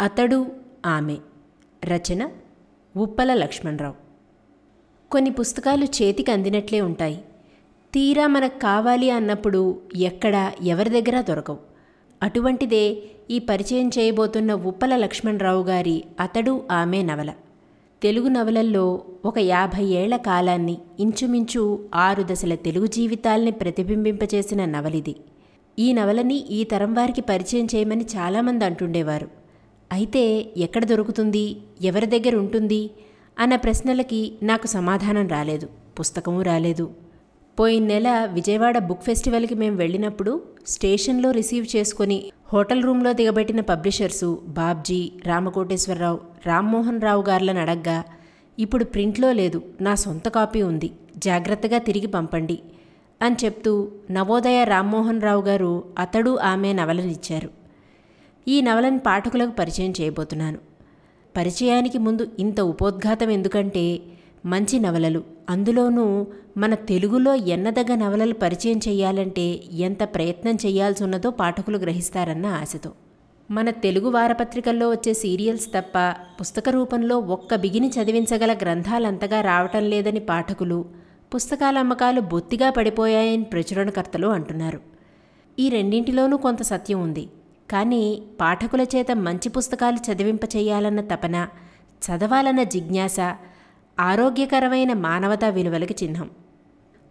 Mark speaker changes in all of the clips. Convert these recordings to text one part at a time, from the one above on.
Speaker 1: అతడు ఆమె. రచన ఉప్పల లక్ష్మణరావు. కొన్ని పుస్తకాలు చేతికి అందినట్లే ఉంటాయి. తీరా మనకు కావాలి అన్నప్పుడు ఎక్కడ ఎవరి దగ్గర దొరకవు. అటువంటిదే ఈ పరిచయం చేయబోతున్న ఉప్పల లక్ష్మణరావు గారి అతడు ఆమె నవల. తెలుగు నవలల్లో ఒక యాభై ఏళ్ళ కాలాన్ని ఇంచుమించు ఆరు దశల తెలుగు జీవితాల్ని ప్రతిబింబింపచేసిన నవలిది. ఈ నవలని ఈ తరం వారికి పరిచయం చేయమని చాలామంది అంటుండేవారు. అయితే ఎక్కడ దొరుకుతుంది? ఎవరి దగ్గర ఉంటుంది? అన్న ప్రశ్నలకి నాకు సమాధానం రాలేదు. పుస్తకము రాలేదు. పోయిన నెల విజయవాడ బుక్ ఫెస్టివల్కి మేము వెళ్ళినప్పుడు స్టేషన్లో రిసీవ్ చేసుకొని హోటల్ రూమ్లో దిగబెట్టిన పబ్లిషర్సు బాబ్జీ రామకోటేశ్వరరావు రామ్మోహన్ రావు గారులను అడగ్గా ఇప్పుడు ప్రింట్లో లేదు నా సొంత కాపీ ఉంది జాగ్రత్తగా తిరిగి పంపండి అని చెప్తూ నవోదయ రామ్మోహన్ రావు గారు అతడు ఆమె నవలనిచ్చారు ఈ నవలను పాఠకులకు పరిచయం చేయబోతున్నాను. పరిచయానికి ముందు ఇంత ఉపోద్ఘాతం ఎందుకంటే మంచి నవలలు. అందులోనూ మన తెలుగులో ఎన్నదగ్గ నవలలు పరిచయం చేయాలంటే ఎంత ప్రయత్నం చేయాల్సి ఉన్నదో పాఠకులు గ్రహిస్తారన్న ఆశతో. మన తెలుగు వారపత్రికల్లో వచ్చే సీరియల్స్ తప్ప పుస్తక రూపంలో ఒక్క బిగిని చదివించగల గ్రంథాలంతగా రావటం లేదని పాఠకులు పుస్తకాల అమ్మకాలు బొత్తిగా పడిపోయాయని ప్రచురణకర్తలు అంటున్నారు. ఈ రెండింటిలోనూ కొంత సత్యం ఉంది. కానీ పాఠకుల చేత మంచి పుస్తకాలు చదివింపచేయాలన్న తపన చదవాలన్న జిజ్ఞాస ఆరోగ్యకరమైన మానవతా విలువలకి చిహ్నం.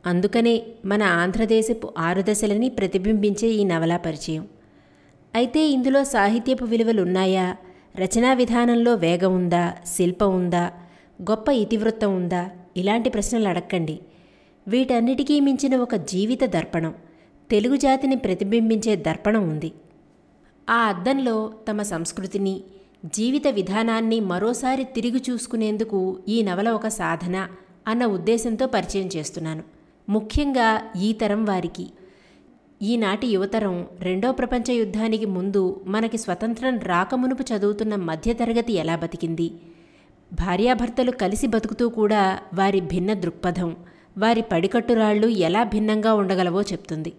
Speaker 1: అందుకనే మన ఆంధ్రదేశపు ఆరు దశలని ప్రతిబింబించే ఈ నవలా పరిచయం. అయితే ఇందులో సాహిత్యపు విలువలు ఉన్నాయా రచనా విధానంలో వేగం ఉందా? శిల్పం ఉందా? గొప్ప ఇతివృత్తం ఉందా? ఇలాంటి ప్రశ్నలు అడక్కండి. వీటన్నిటికీ మించిన ఒక జీవిత దర్పణం తెలుగు జాతిని ప్రతిబింబించే దర్పణం ఉంది. ఆ అద్దంలో తమ సంస్కృతిని జీవిత విధానాన్ని మరోసారి తిరిగి చూసుకునేందుకు ఈ నవల ఒక సాధన అన్న ఉద్దేశంతో పరిచయం చేస్తున్నాను. ముఖ్యంగా ఈ తరం వారికి. ఈనాటి యువతరం రెండో ప్రపంచ యుద్ధానికి ముందు మనకి స్వతంత్రం రాకమునుపు చదువుతున్న మధ్యతరగతి ఎలా బతికింది? భార్యాభర్తలు కలిసి బతుకుతూ కూడా వారి భిన్న దృక్పథం వారి పడికట్టురాళ్ళు ఎలా భిన్నంగా ఉండగలవో చెప్తుంది.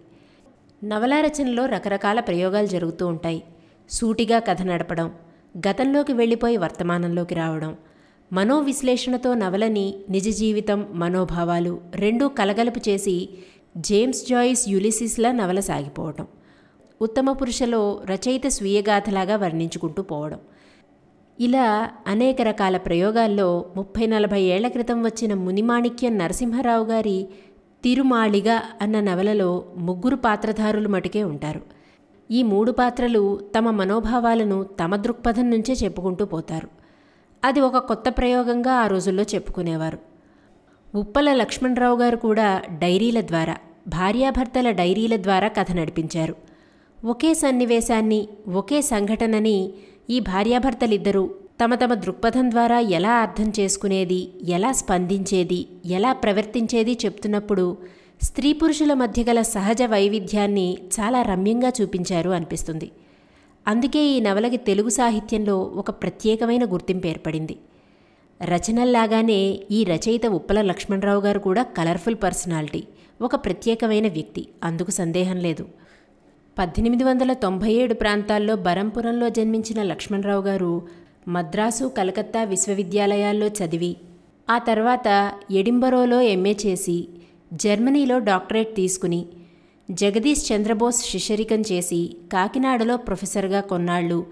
Speaker 1: నవలా రచనలో రకరకాల ప్రయోగాలు జరుగుతూ ఉంటాయి. సూటిగా కథ నడపడం గతంలోకి వెళ్ళిపోయి వర్తమానంలోకి రావడం మనోవిశ్లేషణతో నవలని నిజ జీవితం మనోభావాలు రెండూ కలగలుపు చేసి జేమ్స్ జాయిస్ యులిసిస్లా నవల సాగిపోవటం ఉత్తమ పురుషలో రచయిత స్వీయగాథలాగా వర్ణించుకుంటూ పోవడం. ఇలా అనేక రకాల ప్రయోగాల్లో ముప్పై నలభై ఏళ్ళ క్రితం వచ్చిన మునిమాణిక్యం నరసింహారావు గారి తిరుమాళిగా అన్న నవలలో ముగ్గురు పాత్రధారులు మటుకే ఉంటారు. ఈ మూడు పాత్రలు తమ మనోభావాలను తమ దృక్పథం నుంచే చెప్పుకుంటూ పోతారు. అది ఒక కొత్త ప్రయోగంగా ఆ రోజుల్లో చెప్పుకునేవారు. ఉప్పల లక్ష్మణరావు గారు కూడా డైరీల ద్వారా భార్యాభర్తల డైరీల ద్వారా కథ నడిపించారు. ఒకే సన్నివేశాన్ని ఒకే సంఘటనని ఈ భార్యాభర్తలిద్దరూ తమ తమ దృక్పథం ద్వారా ఎలా అర్థం చేసుకునేది ఎలా స్పందించేది ఎలా ప్రవర్తించేది చెప్తున్నప్పుడు స్త్రీ పురుషుల మధ్య గల సహజ వైవిధ్యాన్ని చాలా రమ్యంగా చూపించారు అనిపిస్తుంది. అందుకే ఈ నవలకి తెలుగు సాహిత్యంలో ఒక ప్రత్యేకమైన గుర్తింపు ఏర్పడింది. రచనల్లాగానే ఈ రచయిత ఉప్పల లక్ష్మణరావు గారు కూడా కలర్ఫుల్ పర్సనాలిటీ ఒక ప్రత్యేకమైన వ్యక్తి అందుకు సందేహం లేదు. పద్దెనిమిది వందల తొంభై ఏడు ప్రాంతాల్లో బరంపురంలో జన్మించిన లక్ష్మణరావు గారు మద్రాసు కలకత్తా విశ్వవిద్యాలయాల్లో చదివి ఆ తర్వాత ఎడింబరోలో ఎంఏ చేసి జర్మనీలో డాక్టరేట్ తీసుకుని జగదీష్ చంద్రబోస్ శిష్యరికం చేసి కాకినాడలో ప్రొఫెసర్గా కొన్నాళ్ళు.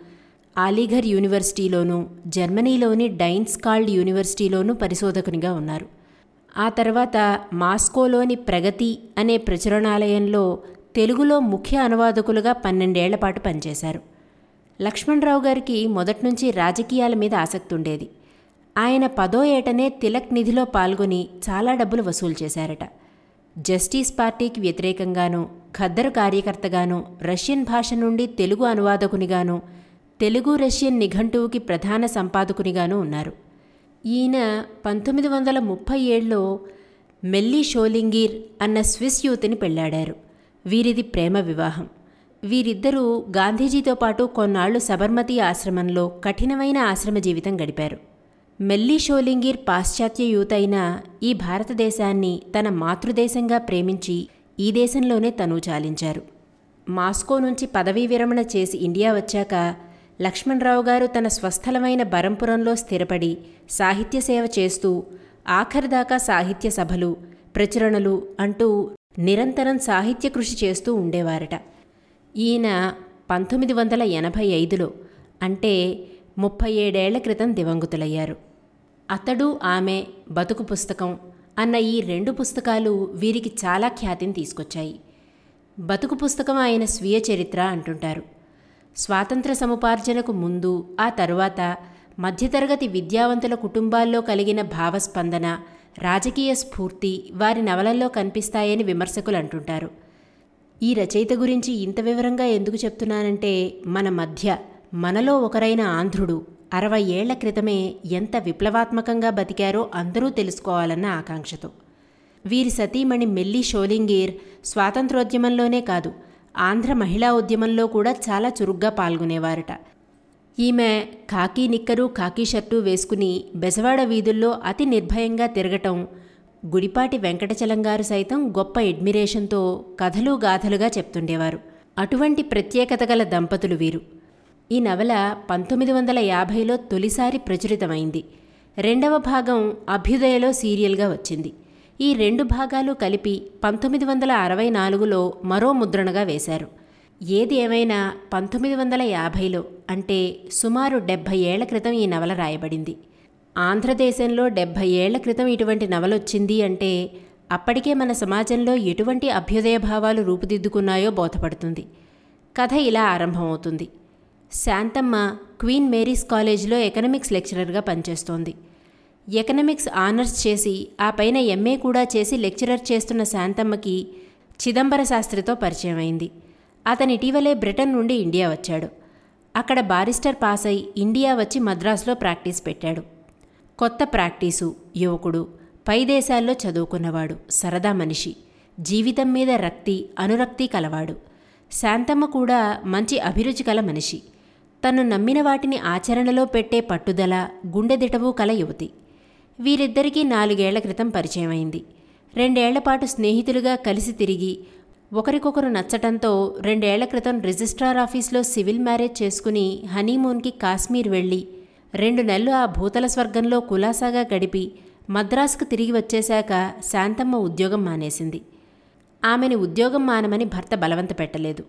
Speaker 1: ఆలీఘర్ యూనివర్సిటీలోనూ జర్మనీలోని డైన్స్కాల్డ్ యూనివర్సిటీలోనూ పరిశోధకునిగా ఉన్నారు. ఆ తర్వాత మాస్కోలోని ప్రగతి అనే ప్రచురణాలయంలో తెలుగులో ముఖ్య అనువాదకులుగా పన్నెండేళ్ళ పాటు పనిచేశారు. లక్ష్మణరావు గారికి మొదట్నుంచి రాజకీయాల మీద ఆసక్తి ఉండేది. ఆయన పదో ఏటనే తిలక్ నిధిలో పాల్గొని చాలా డబ్బులు వసూలు చేశారట. జస్టిస్ పార్టీకి వ్యతిరేకంగానూ ఖద్దరు కార్యకర్తగానూ రష్యన్ భాష నుండి తెలుగు అనువాదకునిగాను తెలుగు రష్యన్ నిఘంటువుకి ప్రధాన సంపాదకునిగాను ఉన్నారు. ఈయన పంతొమ్మిది వందల ముప్పై ఏడులో మెల్లి షోలింగీర్ అన్న స్విస్ యూత్ని పెళ్ళాడారు. వీరిది ప్రేమ వివాహం. వీరిద్దరూ గాంధీజీతో పాటు కొన్నాళ్ళు సబర్మతి ఆశ్రమంలో కఠినమైన ఆశ్రమ జీవితం గడిపారు. మెల్లి షోలింగిర్ పాశ్చాత్య యూత్ అయిన ఈ భారతదేశాన్ని తన మాతృదేశంగా ప్రేమించి ఈ దేశంలోనే తను చాలించారు. మాస్కో నుంచి పదవీ విరమణ చేసి ఇండియా వచ్చాక లక్ష్మణరావు గారు తన స్వస్థలమైన బరంపురంలో స్థిరపడి సాహిత్య సేవ చేస్తూ ఆఖరిదాకా సాహిత్య సభలు ప్రచురణలు అంటూ నిరంతరం సాహిత్య కృషి చేస్తూ ఉండేవారట. ఈయన పంతొమ్మిది వందల ఎనభై ఐదులో అంటే ముప్పై ఏడేళ్ళ క్రితం దివంగతులయ్యారు. అతడు ఆమె బతుకు పుస్తకం అన్న ఈ రెండు పుస్తకాలు వీరికి చాలా ఖ్యాతిని తీసుకొచ్చాయి. బతుకు పుస్తకం ఆయన స్వీయ చరిత్ర అంటుంటారు. స్వాతంత్ర సముపార్జనకు ముందు ఆ తరువాత మధ్యతరగతి విద్యావంతుల కుటుంబాల్లో కలిగిన భావస్పందన రాజకీయ స్ఫూర్తి వారి నవలల్లో కనిపిస్తాయని విమర్శకులు అంటుంటారు. ఈ రచయిత గురించి ఇంత వివరంగా ఎందుకు చెప్తున్నానంటే మన మధ్య మనలో ఒకరైన ఆంధ్రుడు అరవై ఏళ్ళ క్రితమే ఎంత విప్లవాత్మకంగా బతికారో అందరూ తెలుసుకోవాలన్న ఆకాంక్షతో. వీరి సతీమణి మెల్లి షోలింగీర్ స్వాతంత్రోద్యమంలోనే కాదు ఆంధ్ర మహిళా ఉద్యమంలో కూడా చాలా చురుగ్గా పాల్గొనేవారట. ఈమె కాకీ నిక్కరు కాకీ షర్టు వేసుకుని బెజవాడ వీధుల్లో అతి నిర్భయంగా తిరగటం గుడిపాటి వెంకటచలంగారు సైతం గొప్ప ఎడ్మిరేషన్తో కథలు గాథలుగా చెప్తుండేవారు. అటువంటి ప్రత్యేకత గల దంపతులు వీరు. ఈ నవల పంతొమ్మిది వందల యాభైలో తొలిసారి ప్రచురితమైంది. రెండవ భాగం అభ్యుదయలో సీరియల్గా వచ్చింది. ఈ రెండు భాగాలు కలిపి పంతొమ్మిది వందల అరవై నాలుగులో మరో ముద్రణగా వేశారు. ఏది ఏమైనా పంతొమ్మిది వందల యాభైలో అంటే సుమారు డెబ్భై ఏళ్ళ క్రితం ఈ నవల రాయబడింది. ఆంధ్రదేశంలో డెబ్భై ఏళ్ళ క్రితం ఇటువంటి నవలొచ్చింది అంటే అప్పటికే మన సమాజంలో ఎటువంటి అభ్యుదయ భావాలు రూపుదిద్దుకున్నాయో బోధపడుతుంది. కథ ఇలా ఆరంభమవుతుంది. శాంతమ్మ క్వీన్ మేరీస్ కాలేజీలో ఎకనమిక్స్ లెక్చరర్గా పనిచేస్తోంది. ఎకనమిక్స్ ఆనర్స్ చేసి ఆ పైన ఎంఏ కూడా చేసి లెక్చరర్ చేస్తున్న శాంతమ్మకి చిదంబర శాస్త్రితో పరిచయం అయింది అతను ఇటీవలే బ్రిటన్ నుండి ఇండియా వచ్చాడు. అక్కడ బారిస్టర్ పాస్ అయి ఇండియా వచ్చి మద్రాసులో ప్రాక్టీస్ పెట్టాడు. కొత్త ప్రాక్టీసు యువకుడు. పై దేశాల్లో చదువుకున్నవాడు సరదా మనిషి. జీవితం మీద రక్తి అనురక్తి కలవాడు. శాంతమ్మ కూడా మంచి అభిరుచి కల మనిషి. తను నమ్మిన వాటిని ఆచరణలో పెట్టే పట్టుదల గుండెదిటవు కల యువతి. వీరిద్దరికీ నాలుగేళ్ళ క్రితం పరిచయమైంది. రెండేళ్ళపాటు స్నేహితులుగా కలిసి తిరిగి ఒకరికొకరు నచ్చటంతో రెండేళ్ళ క్రితం రిజిస్ట్రార్ ఆఫీస్లో సివిల్ మ్యారేజ్ చేసుకుని హనీమూన్కి కాశ్మీర్ వెళ్ళి రెండు నెలలు ఆ భూతల స్వర్గంలో కులాసాగా గడిపి మద్రాసుకు తిరిగి వచ్చేశాక శాంతమ్మ ఉద్యోగం మానేసింది. ఆమెని ఉద్యోగం మానమని భర్త బలవంత పెట్టలేదు.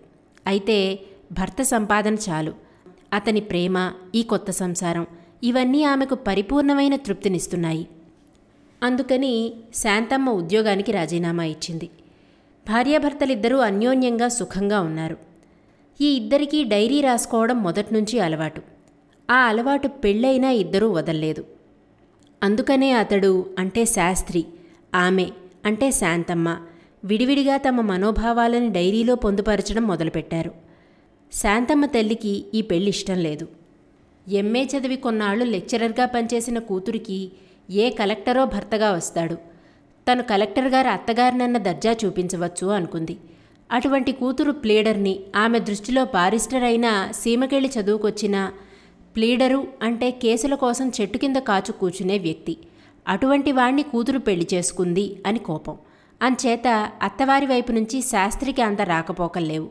Speaker 1: అయితే భర్త సంపాదన చాలు. అతని ప్రేమ ఈ కొత్త సంసారం ఇవన్నీ ఆమెకు పరిపూర్ణమైన తృప్తినిస్తున్నాయి. అందుకని శాంతమ్మ ఉద్యోగానికి రాజీనామా ఇచ్చింది. భార్యాభర్తలిద్దరూ అన్యోన్యంగా సుఖంగా ఉన్నారు. ఈ ఇద్దరికీ డైరీ రాసుకోవడం మొదట్నుంచి అలవాటు. ఆ అలవాటు పెళ్ళైనా ఇద్దరూ వదల్లేదు. అందుకనే అతడు అంటే శాస్త్రి ఆమె అంటే శాంతమ్మ విడివిడిగా తమ మనోభావాలని డైరీలో పొందుపరచడం మొదలుపెట్టారు. శాంతమ్మ తల్లికి ఈ పెళ్ళి ఇష్టం లేదు. ఎంఏ చదివి కొన్నాళ్ళు లెక్చరర్గా పనిచేసిన కూతురికి ఏ కలెక్టరో భర్తగా వస్తాడు. తను కలెక్టర్ గారు అత్తగారినన్న దర్జా చూపించవచ్చు అనుకుంది. అటువంటి కూతురు ప్లీడర్ని ఆమె దృష్టిలో బారిస్టర్ అయినా సీమకెళ్ళి చదువుకొచ్చిన ప్లీడరు అంటే కేసుల కోసం చెట్టు కింద కాచు కూర్చునే వ్యక్తి. అటువంటి వాణ్ణి కూతురు పెళ్ళి చేసుకుంది అని కోపం. అంచేత అత్తవారి వైపు నుంచి శాస్త్రికి అంత రాకపోకలేవు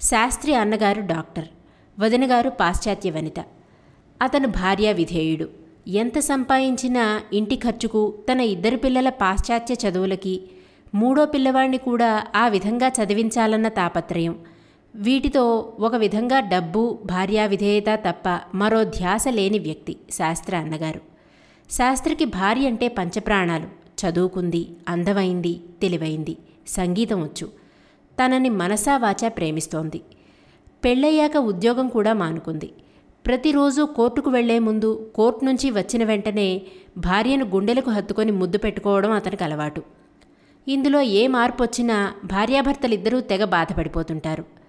Speaker 1: శాస్త్రి అన్నగారు డాక్టర్. వదినగారు పాశ్చాత్య వనిత. అతను భార్యా విధేయుడు. ఎంత సంపాదించినా ఇంటి ఖర్చుకు తన ఇద్దరు పిల్లల పాశ్చాత్య చదువులకి మూడో పిల్లవాణ్ణి కూడా ఆ విధంగా చదివించాలన్న తాపత్రయం. వీటితో ఒక విధంగా డబ్బు భార్యా విధేయత తప్ప మరో ధ్యాస లేని వ్యక్తి శాస్త్ర అన్నగారు. శాస్త్రికి భార్య అంటే పంచప్రాణాలు. చదువుకుంది అందమైంది తెలివైంది సంగీతం వచ్చు. తనని మనసా వాచా ప్రేమిస్తోంది. పెళ్ళయ్యాక ఉద్యోగం కూడా మానుకుంది. ప్రతిరోజు కోర్టుకు వెళ్ళే ముందు కోర్టు నుంచి వచ్చిన వెంటనే భార్యను గుండెలకు హత్తుకొని ముద్దు పెట్టుకోవడం అతనికి అలవాటు. ఇందులో ఏ మార్పు వచ్చినా భార్యాభర్తలిద్దరూ తెగ బాధపడిపోతుంటారు.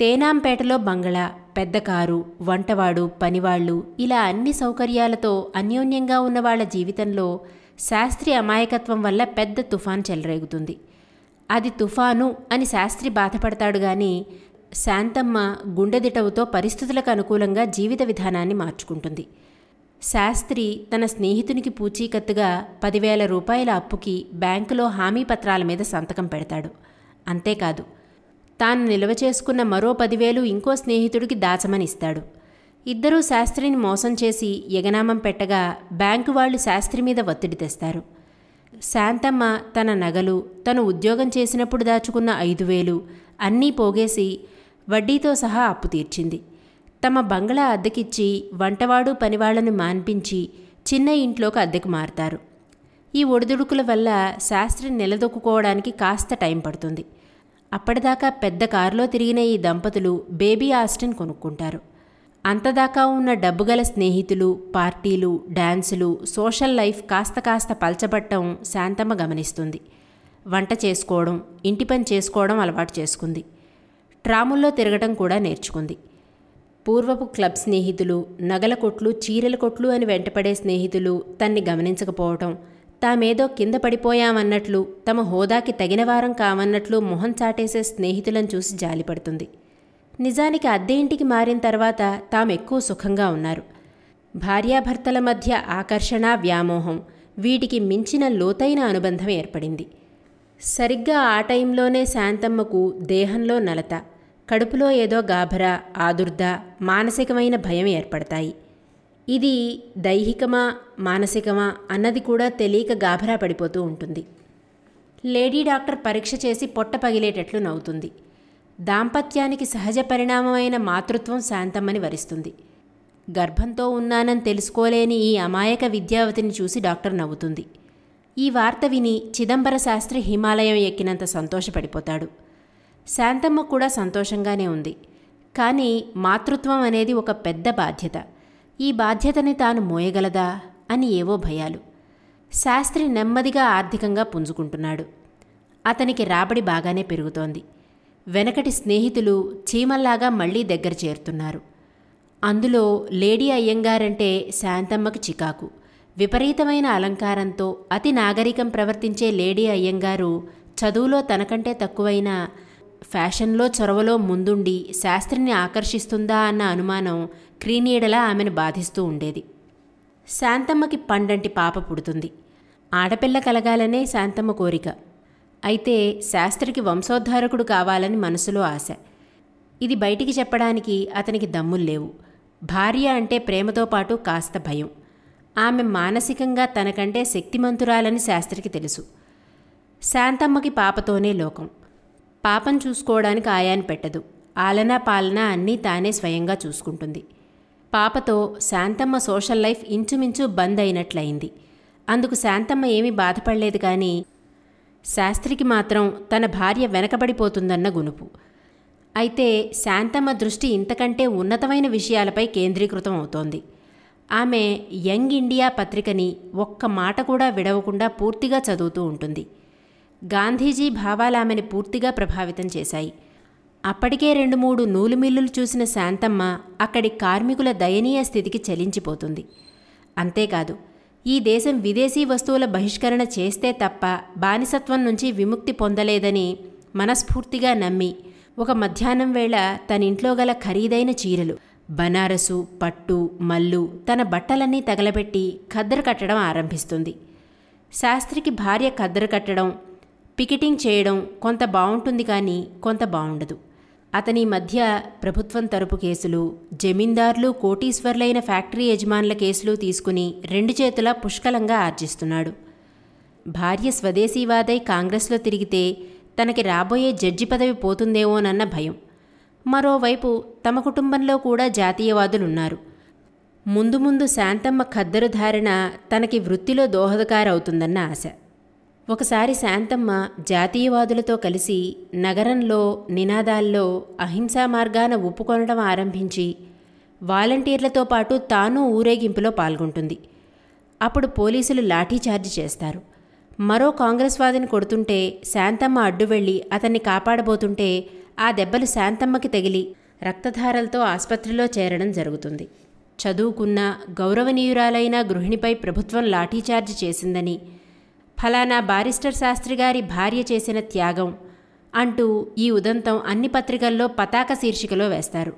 Speaker 1: తేనాంపేటలో బంగళా పెద్ద కారు వంటవాడు పనివాళ్ళు ఇలా అన్ని సౌకర్యాలతో అన్యోన్యంగా ఉన్న వాళ్ళ జీవితంలో శాస్త్రి అమాయకత్వం వల్ల పెద్ద తుఫాన్ చెలరేగుతుంది. అది తుఫాను అని శాస్త్రి బాధపడతాడు గాని శాంతమ్మ గుండెదిటవుతో పరిస్థితులకు అనుకూలంగా జీవిత విధానాన్ని మార్చుకుంటుంది. శాస్త్రి తన స్నేహితునికి పూచీకత్తుగా పదివేల రూపాయల అప్పుకి బ్యాంకులో హామీ పత్రాల మీద సంతకం పెడతాడు. అంతేకాదు తాను నిల్వ చేసుకున్న మరో పదివేలు ఇంకో స్నేహితుడికి దాచమని ఇస్తాడు ఇద్దరూ శాస్త్రిని మోసం చేసి యగనామం పెట్టగా బ్యాంకు వాళ్ళు శాస్త్రి మీద ఒత్తిడి తెస్తారు. శాంతమ్మ తన నగలు తను ఉద్యోగం చేసినప్పుడు దాచుకున్న ఐదు వేలు అన్నీ పోగేసి వడ్డీతో సహా అప్పు తీర్చింది. తమ బంగ్లా అద్దెకిచ్చి వంటవాడు పనివాళ్ళను మాన్పించి చిన్న ఇంట్లోకి అద్దెకు మారుతారు. ఈ ఒడిదుడుకుల వల్ల శాస్త్రి నిలదొక్కుకోవడానికి కాస్త టైం పడుతుంది. అప్పటిదాకా పెద్ద కారులో తిరిగిన ఈ దంపతులు బేబీ ఆస్టిన్ కొనుక్కుంటారు. అంతదాకా ఉన్న డబ్బుగల స్నేహితులు పార్టీలు డ్యాన్సులు సోషల్ లైఫ్ కాస్త కాస్త పల్చబట్టం శాంతమ్మ గమనిస్తుంది. వంట చేసుకోవడం ఇంటి పని చేసుకోవడం అలవాటు చేసుకుంది. ట్రాముల్లో తిరగటం కూడా నేర్చుకుంది. పూర్వపు క్లబ్ స్నేహితులు నగల కొట్లు చీరల కొట్లు అని వెంటపడే స్నేహితులు తన్ని గమనించకపోవటం తామేదో కింద పడిపోయామన్నట్లు తమ హోదాకి తగిన వారం కామన్నట్లు మొహం చాటేసే స్నేహితులను చూసి జాలిపడుతుంది. నిజానికి అద్దె ఇంటికి మారిన తర్వాత తామెక్కువ సుఖంగా ఉన్నారు. భార్యాభర్తల మధ్య ఆకర్షణ వ్యామోహం వీటికి మించిన లోతైన అనుబంధం ఏర్పడింది. సరిగ్గా ఆ టైంలోనే శాంతమ్మకు దేహంలో నలత కడుపులో ఏదో గాభరా ఆదుర్ద మానసికమైన భయం ఏర్పడతాయి. ఇది దైహికమా మానసికమా అన్నది కూడా తెలియక గాభరా పడిపోతూ ఉంటుంది. లేడీ డాక్టర్ పరీక్ష చేసి పొట్ట పగిలేటట్లు నవ్వుతుంది. దాంపత్యానికి సహజ పరిణామమైన మాతృత్వం శాంతమ్మని వరిస్తుంది. గర్భంతో ఉన్నానని తెలుసుకోలేని ఈ అమాయక విద్యావతిని చూసి డాక్టర్ నవ్వుతుంది. ఈ వార్త విని చిదంబర శాస్త్రి హిమాలయం ఎక్కినంత సంతోషపడిపోతాడు. శాంతమ్మ కూడా సంతోషంగానే ఉంది. కానీ మాతృత్వం అనేది ఒక పెద్ద బాధ్యత. ఈ బాధ్యతని తాను మోయగలదా? అని ఏవో భయాలు. శాస్త్రి నెమ్మదిగా ఆర్థికంగా పుంజుకుంటున్నాడు. అతనికి రాబడి బాగానే పెరుగుతోంది. వెనకటి స్నేహితులు చీమల్లాగా మళ్ళీ దగ్గర చేరుతున్నారు. అందులో లేడీ అయ్యంగారంటే శాంతమ్మకి చికాకు. విపరీతమైన అలంకారంతో అతి నాగరికం ప్రవర్తించే లేడీ అయ్యంగారు చదువులో తనకంటే తక్కువైన ఫ్యాషన్లో చొరవలో ముందుండి శాస్త్రిని ఆకర్షిస్తుందా అన్న అనుమానం క్రీనీడలా ఆమెను బాధిస్తూ ఉండేది. శాంతమ్మకి పండంటి పాప పుడుతుంది. ఆడపిల్ల కలగాలనే శాంతమ్మ కోరిక. అయితే శాస్త్రికి వంశోద్ధారకుడు కావాలని మనసులో ఆశ. ఇది బయటికి చెప్పడానికి అతనికి దమ్ముల్లేవు భార్య అంటే ప్రేమతో పాటు కాస్త భయం. ఆమె మానసికంగా తనకంటే శక్తిమంతురాలని శాస్త్రికి తెలుసు. శాంతమ్మకి పాపతోనే లోకం. పాపం చూసుకోవడానికి ఆయాని పెట్టదు. ఆలనా పాలన అన్నీ తానే స్వయంగా చూసుకుంటుంది. పాపతో శాంతమ్మ సోషల్ లైఫ్ ఇంచుమించు బంద్ అయినట్లయింది అందుకు శాంతమ్మ ఏమీ బాధపడలేదు కానీ శాస్త్రికి మాత్రం తన భార్య వెనకబడిపోతుందన్న గునుపు. అయితే శాంతమ్మ దృష్టి ఇంతకంటే ఉన్నతమైన విషయాలపై కేంద్రీకృతం అవుతోంది. ఆమె యంగ్ ఇండియా పత్రికని ఒక్క మాట కూడా విడవకుండా పూర్తిగా చదువుతూ ఉంటుంది. గాంధీజీ భావాలు ఆమెని పూర్తిగా ప్రభావితం చేశాయి. అప్పటికే రెండు మూడు నూలు మిల్లులు చూసిన శాంతమ్మ అక్కడి కార్మికుల దయనీయ స్థితికి చలించిపోతుంది. అంతేకాదు ఈ దేశం విదేశీ వస్తువుల బహిష్కరణ చేస్తే తప్ప బానిసత్వం నుంచి విముక్తి పొందలేదని మనస్ఫూర్తిగా నమ్మి ఒక మధ్యాహ్నం వేళ తన ఇంట్లో గల ఖరీదైన చీరలు బనారసు పట్టు మల్లు తన బట్టలన్నీ తగలబెట్టి ఖద్దరు కట్టడం ఆరంభిస్తుంది. శాస్త్రికి భార్య ఖద్దరు కట్టడం పికెటింగ్ చేయడం కొంత బాగుంటుంది కానీ కొంత బాగుండదు అతని మధ్య ప్రభుత్వం తరపు కేసులు జమీందార్లు కోటీశ్వర్లైన ఫ్యాక్టరీ యజమానుల కేసులు తీసుకుని రెండు చేతుల పుష్కలంగా ఆర్జిస్తున్నాడు. భార్య స్వదేశీవాదై కాంగ్రెస్లో తిరిగితే తనకి రాబోయే జడ్జి పదవి పోతుందేమోనన్న భయం. మరోవైపు తమ కుటుంబంలో కూడా జాతీయవాదులున్నారు. ముందు ముందు శాంతమ్మ ఖద్దరు ధారణ తనకి వృత్తిలో దోహదకారవుతుందన్న ఆశ. ఒకసారి శాంతమ్మ జాతీయవాదులతో కలిసి నగరంలో నినాదాల్లో అహింసా మార్గాన ఒప్పుకొనడం ఆరంభించి వాలంటీర్లతో పాటు తాను ఊరేగింపులో పాల్గొంటుంది. అప్పుడు పోలీసులు లాఠీచార్జి చేస్తారు. మరో కాంగ్రెస్ వాదిని కొడుతుంటే శాంతమ్మ అడ్డు వెళ్ళి అతన్ని కాపాడబోతుంటే ఆ దెబ్బలు శాంతమ్మకి తగిలి రక్తధారలతో ఆసుపత్రిలో చేరడం జరుగుతుంది. చదువుకున్న గౌరవనీయురాలైన గృహిణిపై ప్రభుత్వం లాఠీచార్జి చేసిందని ఫలానా బారిస్టర్ శాస్త్రి గారి భార్య చేసిన త్యాగం అంటూ ఈ ఉదంతం అన్ని పత్రికల్లో పతాక శీర్షికలో వేస్తారు.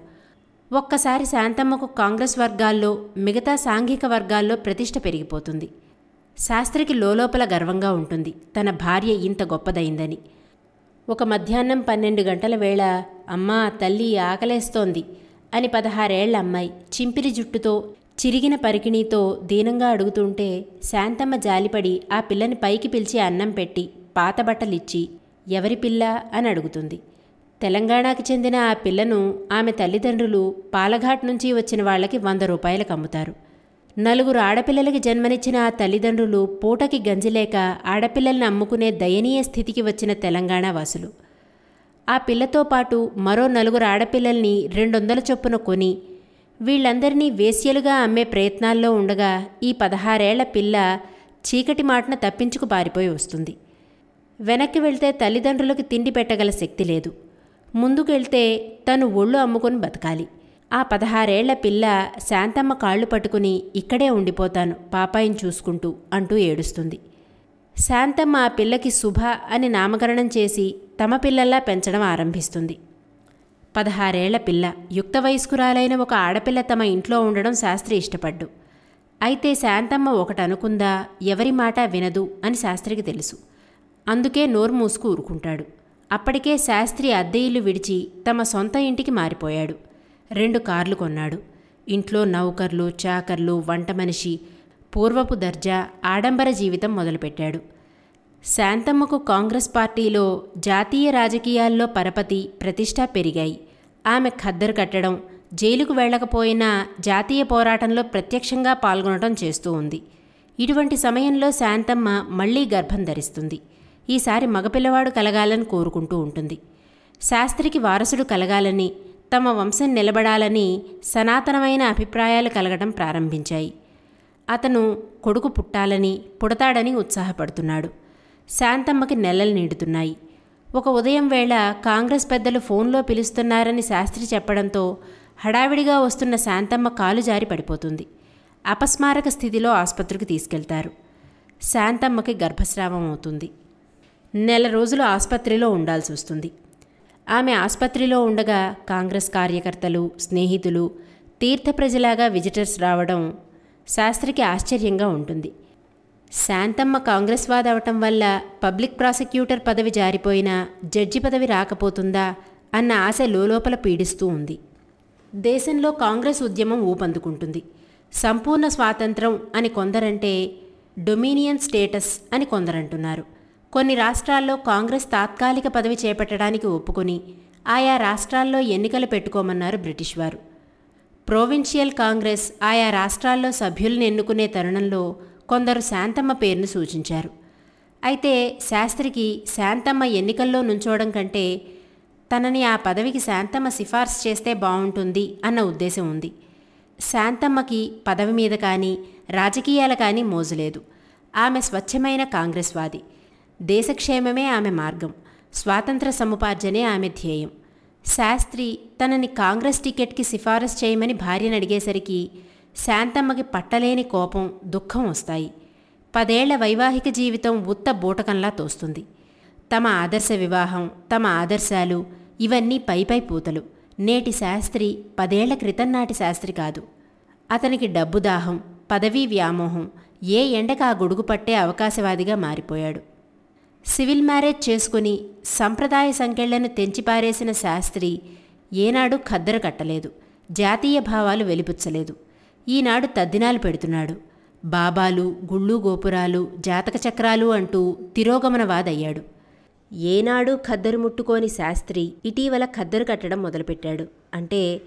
Speaker 1: ఒక్కసారి శాంతమ్మకు కాంగ్రెస్ వర్గాల్లో మిగతా సాంఘిక వర్గాల్లో ప్రతిష్ట పెరిగిపోతుంది. శాస్త్రికి లోలోపల గర్వంగా ఉంటుంది. తన భార్య ఇంత గొప్పదైందని. ఒక మధ్యాహ్నం పన్నెండు గంటల వేళ అమ్మా తల్లి ఆకలేస్తోంది అని పదహారేళ్ళ అమ్మాయి చింపిరి జుట్టుతో చిరిగిన పరికిణీతో దీనంగా అడుగుతుంటే శాంతమ్మ జాలిపడి ఆ పిల్లని పైకి పిలిచి అన్నం పెట్టి పాత బట్టలిచ్చి ఎవరి పిల్ల? అని అడుగుతుంది. తెలంగాణకు చెందిన ఆ పిల్లను ఆమె తల్లిదండ్రులు పాలఘాట్ నుంచి వచ్చిన వాళ్ళకి వంద రూపాయలకు అమ్ముతారు నలుగురు ఆడపిల్లలకి జన్మనిచ్చిన ఆ తల్లిదండ్రులు పూటకి గంజిలేక ఆడపిల్లల్ని అమ్ముకునే దయనీయ స్థితికి వచ్చిన తెలంగాణ వాసులు. ఆ పిల్లతో పాటు మరో నలుగురు ఆడపిల్లల్ని రెండొందల చొప్పున కొని వీళ్ళందరినీ వేశ్యలుగా అమ్మే ప్రయత్నాల్లో ఉండగా ఈ పదహారేళ్ళ పిల్ల చీకటి మాటన తప్పించుకు పారిపోయి వస్తుంది. వెనక్కి వెళ్తే తల్లిదండ్రులకు తిండి పెట్టగల శక్తి లేదు. ముందుకెళ్తే తను ఒళ్ళు అమ్ముకొని బతకాలి. ఆ పదహారేళ్ళ పిల్ల శాంతమ్మ కాళ్ళు పట్టుకుని ఇక్కడే ఉండిపోతాను పాపాయిని చూసుకుంటూ అంటూ ఏడుస్తుంది. శాంతమ్మ ఆ పిల్లకి శుభ అని నామకరణం చేసి తమ పిల్లల్లా పెంచడం ఆరంభిస్తుంది. పదహారేళ్ళ పిల్ల. యుక్త వయస్కురాలైన ఒక ఆడపిల్ల తమ ఇంట్లో ఉండడం శాస్త్రి ఇష్టపడ్డు. అయితే శాంతమ్మ ఒకటనుకుందా ఎవరి మాట వినదు అని శాస్త్రికి తెలుసు. అందుకే నోరు మూసుకు ఊరుకుంటాడు. అప్పటికే శాస్త్రి అద్దె ఇల్లు విడిచి తమ సొంత ఇంటికి మారిపోయాడు. రెండు కార్లు కొన్నాడు. ఇంట్లో నౌకర్లు చాకర్లు వంట మనిషి పూర్వపు దర్జా ఆడంబర జీవితం మొదలుపెట్టాడు. శాంతమ్మకు కాంగ్రెస్ పార్టీలో జాతీయ రాజకీయాల్లో పరపతి ప్రతిష్ట పెరిగాయి. ఆమె ఖద్దరు కట్టడం జైలుకు వెళ్ళకపోయినా జాతీయ పోరాటంలో ప్రత్యక్షంగా పాల్గొనడం చేస్తూ ఉంది. ఇటువంటి సమయంలో శాంతమ్మ మళ్ళీ గర్భం ధరిస్తుంది. ఈసారి మగపిల్లవాడు కలగాలని కోరుకుంటూ ఉంటుంది. శాస్త్రికి వారసుడు కలగాలని తమ వంశం నిలబడాలని సనాతనమైన అభిప్రాయాలు కలగడం ప్రారంభించాయి. అతను కొడుకు పుట్టాలని పుడతాడని ఉత్సాహపడుతున్నాడు. శాంతమ్మకి నెలలు నిండుతున్నాయి. ఒక ఉదయం వేళ కాంగ్రెస్ పెద్దలు ఫోన్లో పిలుస్తున్నారని శాస్త్రి చెప్పడంతో హడావిడిగా వస్తున్న శాంతమ్మ కాలు జారి పడిపోతుంది. అపస్మారక స్థితిలో ఆసుపత్రికి తీసుకెళ్తారు. శాంతమ్మకి గర్భస్రావం అవుతుంది. నెల రోజులు ఆసుపత్రిలో ఉండాల్సి వస్తుంది. ఆమె ఆసుపత్రిలో ఉండగా కాంగ్రెస్ కార్యకర్తలు స్నేహితులు తీర్థ ప్రజలాగా విజిటర్స్ రావడం శాస్త్రికి ఆశ్చర్యంగా ఉంటుంది. శాంతమ్మ కాంగ్రెస్ వాదవటం వల్ల పబ్లిక్ ప్రాసిక్యూటర్ పదవి జారిపోయినా జడ్జి పదవి రాకపోతుందా అన్న ఆశ లోపల పీడిస్తూ ఉంది. దేశంలో కాంగ్రెస్ ఉద్యమం ఊపందుకుంటుంది. సంపూర్ణ స్వాతంత్రం అని కొందరంటే డొమినియన్ స్టేటస్ అని కొందరంటున్నారు. కొన్ని రాష్ట్రాల్లో కాంగ్రెస్ తాత్కాలిక పదవి చేపట్టడానికి ఒప్పుకొని ఆయా రాష్ట్రాల్లో ఎన్నికలు పెట్టుకోమన్నారు బ్రిటిష్ వారు. ప్రోవిన్షియల్ కాంగ్రెస్ ఆయా రాష్ట్రాల్లో సభ్యులను ఎన్నుకునే తరుణంలో కొందరు శాంతమ్మ పేరును సూచించారు. అయితే శాస్త్రికి శాంతమ్మ ఎన్నికల్లో నుంచోవడం కంటే తనని ఆ పదవికి శాంతమ్మ సిఫార్సు చేస్తే బాగుంటుంది అన్న ఉద్దేశం ఉంది. శాంతమ్మకి పదవి మీద కానీ రాజకీయాల కానీ మోజులేదు. ఆమె స్వచ్ఛమైన కాంగ్రెస్వాది. దేశక్షేమమే ఆమె మార్గం. స్వాతంత్ర సముపార్జనే ఆమె ధ్యేయం. శాస్త్రి తనని కాంగ్రెస్ టికెట్కి సిఫారసు చేయమని భార్యను అడిగేసరికి శాంతమ్మకి పట్టలేని కోపం దుఃఖం వస్తాయి. పదేళ్ళ వైవాహిక జీవితం ఉత్త బూటకంలా తోస్తుంది. తమ ఆదర్శ వివాహం తమ ఆదర్శాలు ఇవన్నీ పైపై పూతలు. నేటి శాస్త్రి పదేళ్ళ క్రితం నాటి శాస్త్రి కాదు. అతనికి డబ్బు దాహం పదవీ వ్యామోహం ఏ ఎండకు ఆ గొడుగు పట్టే అవకాశవాదిగా మారిపోయాడు. సివిల్ మ్యారేజ్ చేసుకుని సంప్రదాయ సంఖ్యలను తెంచిపారేసిన శాస్త్రి ఏనాడు ఖద్దరు కట్టలేదు. జాతీయ భావాలు వెలిపుచ్చలేదు. ఈనాడు తద్దినాలు పెడుతున్నాడు. బాబాలు గుళ్ళు గోపురాలు జాతక చక్రాలు అంటూ తిరోగమనవాదయ్యాడు. ఏనాడు ఖద్దరు ముట్టుకోని శాస్త్రి ఇటీవల ఖద్దరు కట్టడం మొదలుపెట్టాడు. అంటే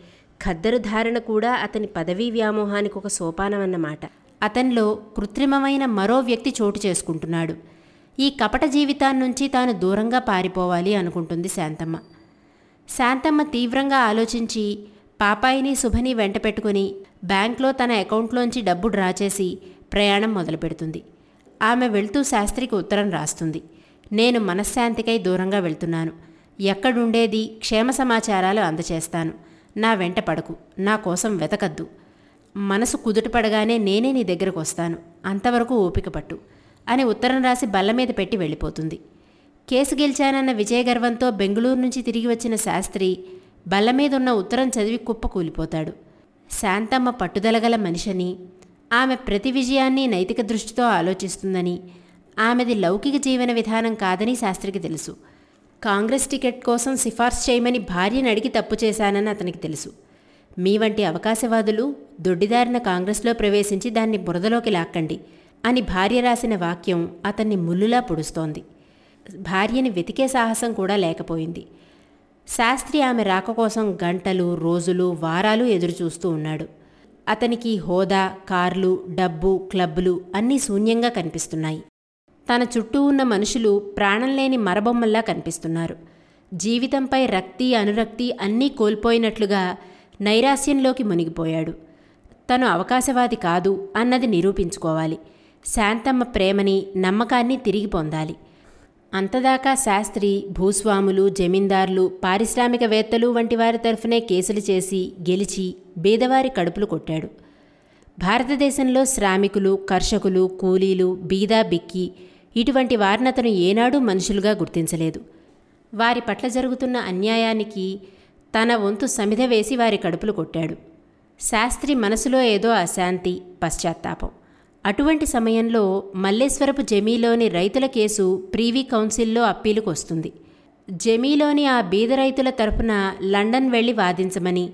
Speaker 1: ఖద్దరు ధారణ కూడా అతని పదవీ వ్యామోహానికి ఒక సోపానమన్నమాట. అతనిలో కృత్రిమమైన మరో వ్యక్తి చోటు చేసుకుంటున్నాడు. ఈ కపట జీవితాన్నించి తాను దూరంగా పారిపోవాలి అనుకుంటుంది శాంతమ్మ. శాంతమ్మ తీవ్రంగా ఆలోచించి పాపాయిని శుభని వెంట పెట్టుకుని బ్యాంక్లో తన అకౌంట్లోంచి డబ్బు డ్రా చేసి ప్రయాణం మొదలుపెడుతుంది. ఆమె వెళ్తూ శాస్త్రికి ఉత్తరం రాస్తుంది. నేను మనశ్శాంతికై దూరంగా వెళ్తున్నాను. ఎక్కడుండేది క్షేమ సమాచారాలు అందచేస్తాను. నా వెంట పడకు. నా కోసం వెతకద్దు. మనసు కుదుటపడగానే నేనే నీ దగ్గరకు వస్తాను. అంతవరకు ఓపిక పట్టు అని ఉత్తరం రాసి బల్ల మీద పెట్టి వెళ్ళిపోతుంది. కేసు గెలిచానన్న విజయగర్వంతో బెంగళూరు నుంచి తిరిగి వచ్చిన శాస్త్రి బల్ల మీదున్న ఉత్తరం చదివి కుప్ప కూలిపోతాడు. శాంతమ్మ పట్టుదలగల మనిషని ఆమె ప్రతి విజయాన్ని నైతిక దృష్టితో ఆలోచిస్తుందని ఆమెది లౌకిక జీవన విధానం కాదని శాస్త్రికి తెలుసు. కాంగ్రెస్ టికెట్ కోసం సిఫార్సు చేయమని భార్యను అడిగి తప్పు చేశానని అతనికి తెలుసు. మీ వంటి అవకాశవాదులు దొడ్డిదారిన కాంగ్రెస్లో ప్రవేశించి దాన్ని బురదలోకి లాక్కండి అని భార్య రాసిన వాక్యం అతన్ని ముల్లులా పొడుస్తోంది. భార్యని వెతికే సాహసం కూడా లేకపోయింది. శాస్త్రి ఆమె రాక కోసం గంటలు రోజులు వారాలు ఎదురుచూస్తూ ఉన్నాడు. అతనికి హోదా కార్లు డబ్బు క్లబ్బులు అన్నీ శూన్యంగా కనిపిస్తున్నాయి. తన చుట్టూ ఉన్న మనుషులు ప్రాణం లేని మరబొమ్మల్లా కనిపిస్తున్నారు. జీవితంపై రక్తి అనురక్తి అన్నీ కోల్పోయినట్లుగా నైరాస్యంలోకి మునిగిపోయాడు. తను అవకాశవాది కాదు అన్నది నిరూపించుకోవాలి. శాంతమ్మ ప్రేమని నమ్మకాన్ని తిరిగి పొందాలి. అంతదాకా శాస్త్రి భూస్వాములు జమీందార్లు పారిశ్రామికవేత్తలు వంటి వారి తరఫునే కేసులు చేసి గెలిచి బీదవారి కడుపులు కొట్టాడు. భారతదేశంలో శ్రామికులు కర్షకులు కూలీలు బీదా బిక్కి ఇటువంటి వారినతను ఏనాడూ మనుషులుగా గుర్తించలేదు. వారి పట్ల జరుగుతున్న అన్యాయానికి తన వంతు సమిధ వేసి వారి కడుపులు కొట్టాడు. శాస్త్రి మనసులో ఏదో అశాంతి పశ్చాత్తాపం. అటువంటి సమయంలో మల్లేశ్వరపు జమీలోని రైతుల కేసు ప్రీవీ కౌన్సిల్లో అప్పీలుకు వస్తుంది. జమీలోని ఆ బీద రైతుల తరఫున లండన్ వెళ్ళి వాదించమని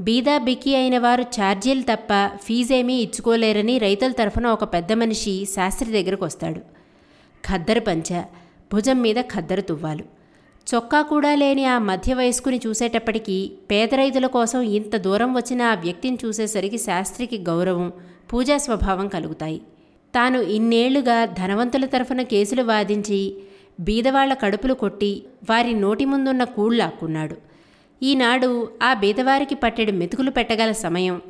Speaker 1: బీదా బిక్కి అయిన వారు ఛార్జీలు తప్ప ఫీజేమీ ఇచ్చుకోలేరని రైతుల తరఫున ఒక పెద్ద మనిషి శాస్త్రి దగ్గరకు వస్తాడు. ఖద్దరు పంచ భుజం మీద ఖద్దరు తువ్వాలు. చొక్కా కూడా లేని ఆ మధ్య వయస్కుని చూసేటప్పటికీ పేద రైతుల కోసం ఇంత దూరం వచ్చిన ఆ వ్యక్తిని చూసేసరికి శాస్త్రికి గౌరవం పూజా స్వభావం కలుగుతాయి. తాను ఇన్నేళ్ళుగా ధనవంతుల తరఫున కేసులు వాదించి బీదవాళ్ళ కడుపులు కొట్టి వారి నోటి ముందున్న కూళ్ళాక్కున్నాడు ఈనాడు ఆ బీదవారికి పట్టెడు మెతుకులు పెట్టగల సమయం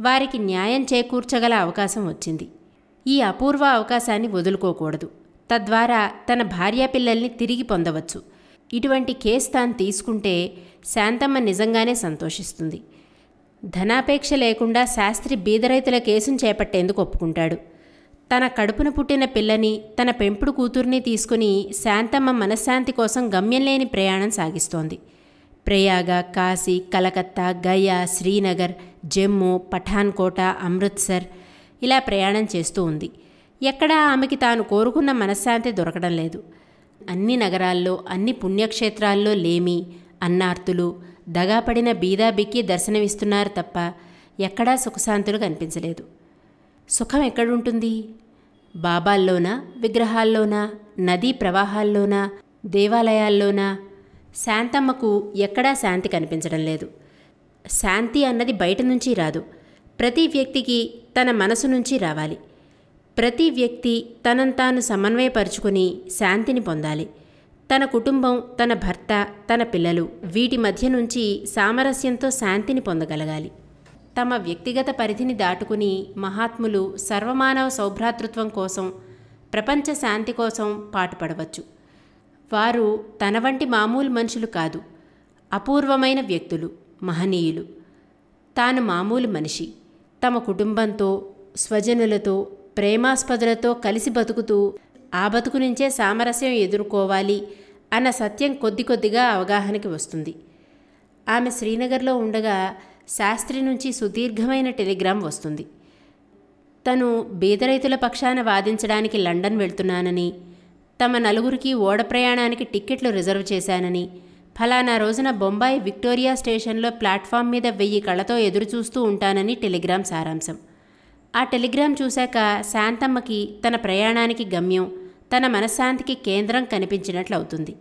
Speaker 1: వారికి న్యాయం చేకూర్చగల అవకాశం వచ్చింది. ఈ అపూర్వ అవకాశాన్ని వదులుకోకూడదు. తద్వారా తన భార్యాపిల్లల్ని తిరిగి పొందవచ్చు. ఇటువంటి కేసు తాను తీసుకుంటే శాంతమ్మ నిజంగానే సంతోషిస్తుంది. ధనాపేక్ష లేకుండా శాస్త్రి బీదరైతుల కేసును చేపట్టేందుకు ఒప్పుకుంటాడు. తన కడుపున పుట్టిన పిల్లని తన పెంపుడు కూతుర్ని తీసుకుని శాంతమ్మ మనశ్శాంతి కోసం గమ్యం లేని ప్రయాణం సాగిస్తోంది. ప్రయాగ కాశీ కలకత్తా గయా శ్రీనగర్ జమ్మూ పఠాన్కోట అమృత్సర్ ఇలా ప్రయాణం చేస్తూ ఉంది. ఎక్కడా ఆమెకి తాను కోరుకున్న మనశ్శాంతి దొరకడం లేదు. అన్ని నగరాల్లో అన్ని పుణ్యక్షేత్రాల్లో లేమి అన్నార్తులు దగాపడిన బీదా బిక్కి దర్శనమిస్తున్నారు తప్ప ఎక్కడా సుఖశాంతులు కనిపించలేదు. సుఖం ఎక్కడుంటుంది? బాబాల్లోనా? విగ్రహాల్లోనా? నదీ ప్రవాహాల్లోనా? దేవాలయాల్లోనా? శాంతమ్మకు ఎక్కడా శాంతి కనిపించడం లేదు. శాంతి అన్నది బయట నుంచి రాదు. ప్రతి వ్యక్తికి తన మనసు నుంచి రావాలి. ప్రతి వ్యక్తి తనంతాను సమన్వయపరుచుకుని శాంతిని పొందాలి. తన కుటుంబం తన భర్త తన పిల్లలు వీటి మధ్య నుంచి సామరస్యంతో శాంతిని పొందగలగాలి. తమ వ్యక్తిగత పరిధిని దాటుకుని మహాత్ములు సర్వమానవ సౌభ్రాతృత్వం కోసం ప్రపంచ శాంతి కోసం పాటుపడవచ్చు. వారు తన వంటి మామూలు మనుషులు కాదు అపూర్వమైన వ్యక్తులు మహనీయులు. తాను మామూలు మనిషి. తమ కుటుంబంతో స్వజనులతో ప్రేమాస్పదులతో కలిసి బతుకుతూ ఆ బతుకు నుంచే సామరస్యం ఎదుర్కోవాలి అన్న సత్యం కొద్ది కొద్దిగా అవగాహనకి వస్తుంది. ఆమె శ్రీనగర్లో ఉండగా శాస్త్రి నుంచి సుదీర్ఘమైన టెలిగ్రామ్ వస్తుంది. తను బీదరైతుల పక్షాన వాదించడానికి లండన్ వెళ్తున్నానని తమ నలుగురికి ఓడ ప్రయాణానికి టిక్కెట్లు రిజర్వ్ చేశానని ఫలానా రోజున బొంబాయి విక్టోరియా స్టేషన్లో ప్లాట్ఫామ్ మీద వెయ్యి కళ్ళతో ఎదురుచూస్తూ ఉంటానని టెలిగ్రామ్ సారాంశం. ఆ టెలిగ్రామ్ చూశాక శాంతమ్మకి తన ప్రయాణానికి గమ్యం తన మనశ్శాంతికి కేంద్రం కనిపించినట్లు అవుతుంది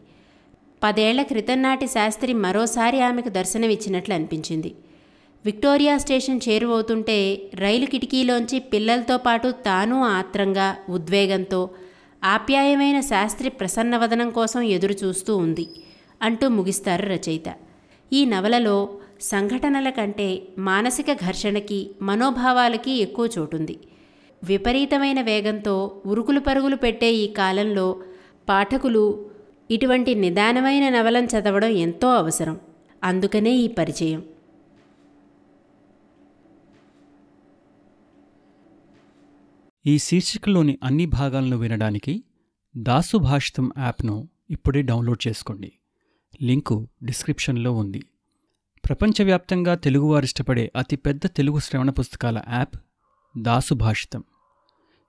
Speaker 1: పదేళ్ళ క్రితం నాటి శాస్త్రి మరోసారి ఆమెకు దర్శనమిచ్చినట్లు అనిపించింది విక్టోరియా స్టేషన్ చేరువవుతుంటే రైలు కిటికీలోంచి పిల్లలతో పాటు తాను ఆత్రంగా ఉద్వేగంతో ఆప్యాయమైన శాస్త్రి ప్రసన్నవదనం కోసం ఎదురు చూస్తూ ఉంది అంటూ ముగిస్తారు రచయిత. ఈ నవలలో సంఘటనల కంటే మానసిక ఘర్షణకి మనోభావాలకి ఎక్కువ చోటుంది. విపరీతమైన వేగంతో ఉరుకులు పరుగులు పెట్టే ఈ కాలంలో పాఠకులు ఇటువంటి నిదానమైన నవలను చదవడం ఎంతో అవసరం. అందుకనే ఈ పరిచయం.
Speaker 2: ఈ శీర్షికలోని అన్ని భాగాలను వినడానికి దాసు భాషితం యాప్ను ఇప్పుడే డౌన్లోడ్ చేసుకోండి. లింకు డిస్క్రిప్షన్లో ఉంది. ప్రపంచవ్యాప్తంగా తెలుగువారు ఇష్టపడే అతిపెద్ద తెలుగు శ్రవణ పుస్తకాల యాప్ దాసు భాషితం.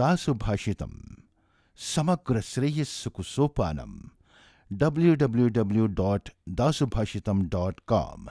Speaker 3: दासुभाषितम। समग्र Shreyas कुसोपानम W W W dot Dasubhashitam dot com